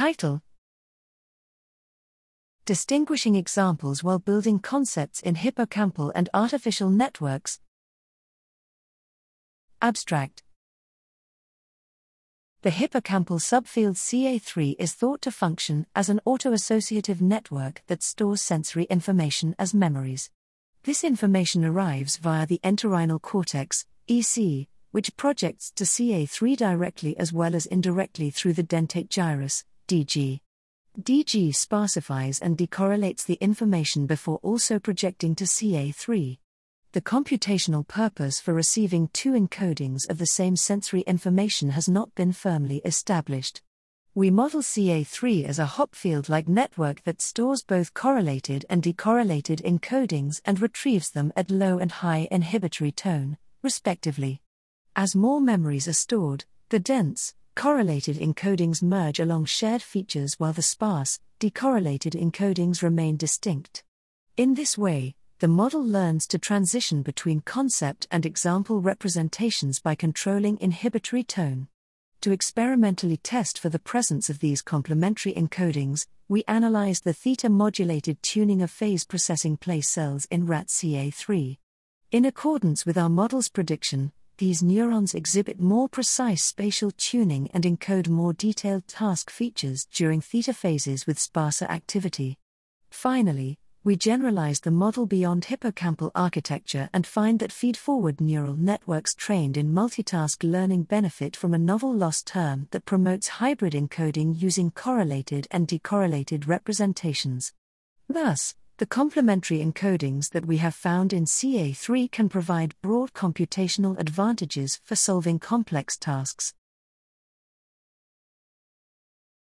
Title Distinguishing examples while building concepts in hippocampal and artificial networks. Abstract The hippocampal subfield CA3 is thought to function as an autoassociative network that stores sensory information as memories. This information arrives via the entorhinal cortex, EC, which projects to CA3 directly as well as indirectly through the dentate gyrus, DG. DG sparsifies and decorrelates the information before also projecting to CA3. The computational purpose for receiving two encodings of the same sensory information has not been firmly established. We model CA3 as a Hopfield like network that stores both correlated and decorrelated encodings and retrieves them at low and high inhibitory tone, respectively. As more memories are stored, the dense, correlated encodings merge along shared features while the sparse, decorrelated encodings remain distinct. In this way, the model learns to transition between concept and example representations by controlling inhibitory tone. To experimentally test for the presence of these complementary encodings, we analyzed the theta modulated tuning of phase precessing place cells in rat CA3. In accordance with our model's prediction, these neurons exhibit more precise spatial tuning and encode more detailed task features during theta phases with sparser activity. Finally, we generalize the model beyond hippocampal architecture and find that feed forward neural networks trained in multitask learning benefit from a novel loss term that promotes hybrid encoding using correlated and decorrelated representations. Thus, the complementary encodings that we have found in CA3 can provide broad computational advantages for solving complex tasks.